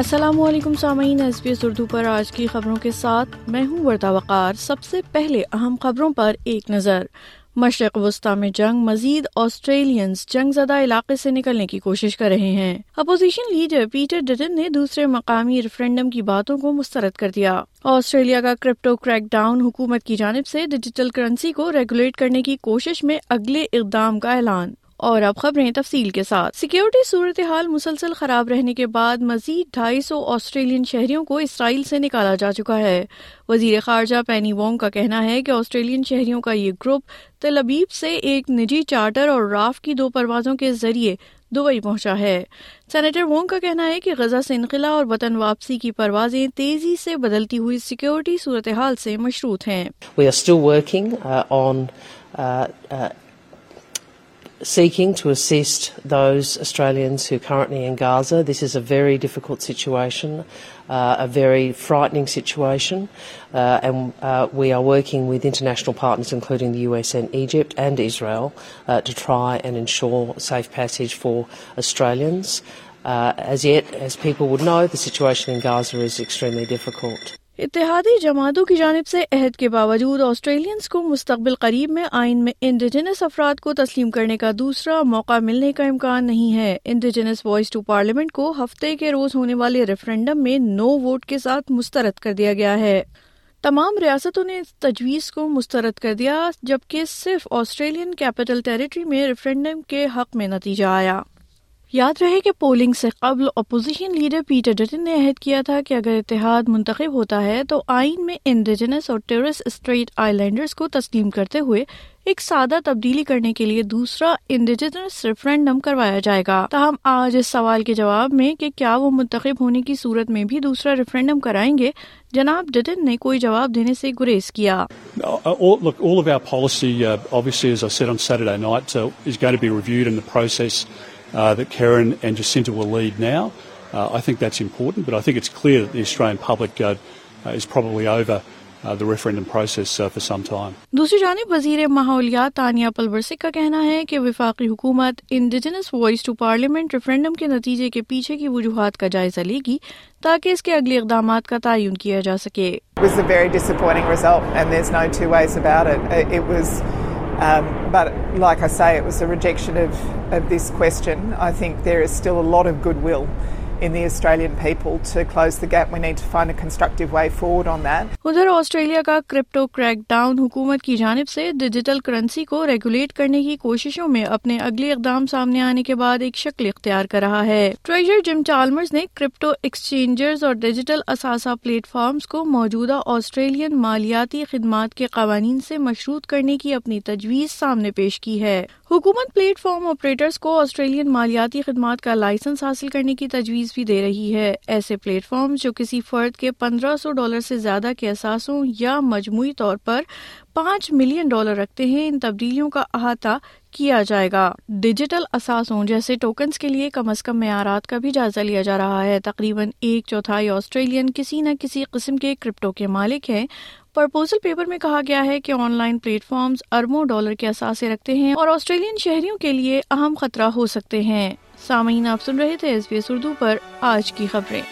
السلام علیکم سامعین ایس بی ایس اردو پر آج کی خبروں کے ساتھ میں ہوں وردہ وقار سب سے پہلے اہم خبروں پر ایک نظر مشرق وسطی میں جنگ مزید آسٹریلینز جنگ زدہ علاقے سے نکلنے کی کوشش کر رہے ہیں اپوزیشن لیڈر پیٹر ڈٹن نے دوسرے مقامی ریفرینڈم کی باتوں کو مسترد کر دیا آسٹریلیا کا کرپٹو کریک ڈاؤن حکومت کی جانب سے ڈیجیٹل کرنسی کو ریگولیٹ کرنے کی کوشش میں اگلے اقدام کا اعلان اور اب خبریں تفصیل کے سیکورٹی سیکیورٹی صورتحال مسلسل خراب رہنے کے بعد مزید ڈھائی سو آسٹریلین شہریوں کو اسرائیل سے نکالا جا چکا ہے وزیر خارجہ پینی وانگ کا کہنا ہے کہ آسٹریلین شہریوں کا یہ گروپ تلبیب سے ایک نجی چارٹر اور راف کی دو پروازوں کے ذریعے دبئی پہنچا ہے سینیٹر وانگ کا کہنا ہے کہ غزہ سے انخلا اور وطن واپسی کی پروازیں تیزی سے بدلتی ہوئی سیکورٹی صورتحال سے مشروط ہیں uh, uh, uh, seeking to assist those Australians who are currently in Gaza. This is a very difficult situation, uh, a very frightening situation, uh, and uh, we are working with international partners, including the US and Egypt and Israel, to try and ensure safe passage for Australians. As yet, as people would know, the situation in Gaza is extremely difficult. اتحادی جماعتوں کی جانب سے عہد کے باوجود Australians کو مستقبل قریب میں آئین میں انڈیجنس افراد کو تسلیم کرنے کا دوسرا موقع ملنے کا امکان نہیں ہے انڈیجنس وائس ٹو پارلیمنٹ کو ہفتے کے روز ہونے والے ریفرنڈم میں نو ووٹ کے ساتھ مسترد کر دیا گیا ہے تمام ریاستوں نے اس تجویز کو مسترد کر دیا جبکہ صرف آسٹریلین کیپٹل ٹیریٹری میں ریفرینڈم کے حق میں نتیجہ آیا یاد رہے کہ پولنگ سے قبل اپوزیشن لیڈر پیٹر ڈٹن نے عہد کیا تھا کہ اگر اتحاد منتخب ہوتا ہے تو آئین میں انڈیجنس اور ٹورسٹ لینڈرز کو تسلیم کرتے ہوئے ایک سادہ تبدیلی کرنے کے لیے دوسرا انڈیجنس ریفرینڈم کروایا جائے گا تاہم آج اس سوال کے جواب میں کہ کیا وہ منتخب ہونے کی صورت میں بھی دوسرا ریفرینڈم کرائیں گے جناب ڈٹن نے کوئی جواب دینے سے گریز کیا that uh, that Karen and Jacinta will lead now. uh, Uh, uh, I I think think that's important, but it's clear the Australian public uh, uh, is probably over دوسری جانب وزیر ماحولیات تانیہ پلورسک کا کہنا ہے کہ وفاقی حکومت indigenous voice to parliament referendum کے نتیجے کے پیچھے کی وجوہات کا جائزہ لے گی تاکہ اس کے اگلے اقدامات کا تعین کیا جا سکے Um, but like I say, it was a rejection of this question. I think there is still a lot of goodwill ادھر آسٹریلیا کا کرپٹو کریک ڈاؤن حکومت کی جانب سے ڈیجیٹل کرنسی کو ریگولیٹ کرنے کی کوششوں میں اپنے اگلے اقدام سامنے آنے کے بعد ایک شکل اختیار کر رہا ہے ٹریجر جم چالمرز نے کرپٹو ایکسچینجرز اور ڈیجیٹل اثاثہ پلیٹ فارمز کو موجودہ آسٹریلین مالیاتی خدمات کے قوانین سے مشروط کرنے کی اپنی تجویز سامنے پیش کی ہے حکومت پلیٹ فارم آپریٹرز کو آسٹریلین مالیاتی خدمات کا لائسنس حاصل کرنے کی تجویز دے رہی ہے ایسے پلیٹ فارم جو کسی فرد کے پندرہ سو ڈالر سے زیادہ کے اثاثوں یا مجموعی طور پر پانچ ملین ڈالر رکھتے ہیں ان تبدیلیوں کا احاطہ کیا جائے گا ڈیجیٹل اثاثوں جیسے ٹوکنس کے لیے کم از کم معیارات کا بھی جائزہ لیا جا رہا ہے تقریباً ایک چوتھائی آسٹریلین کسی نہ کسی قسم کے کرپٹو کے مالک ہیں پرپوزل پیپر میں کہا گیا ہے کہ آن لائن پلیٹ فارمز اربوں ڈالر کے اثاثے رکھتے ہیں اور آسٹریلین شہریوں کے لیے اہم خطرہ ہو سکتے ہیں سامعین آپ سن رہے تھے ایس بی ایس اردو پر آج کی خبریں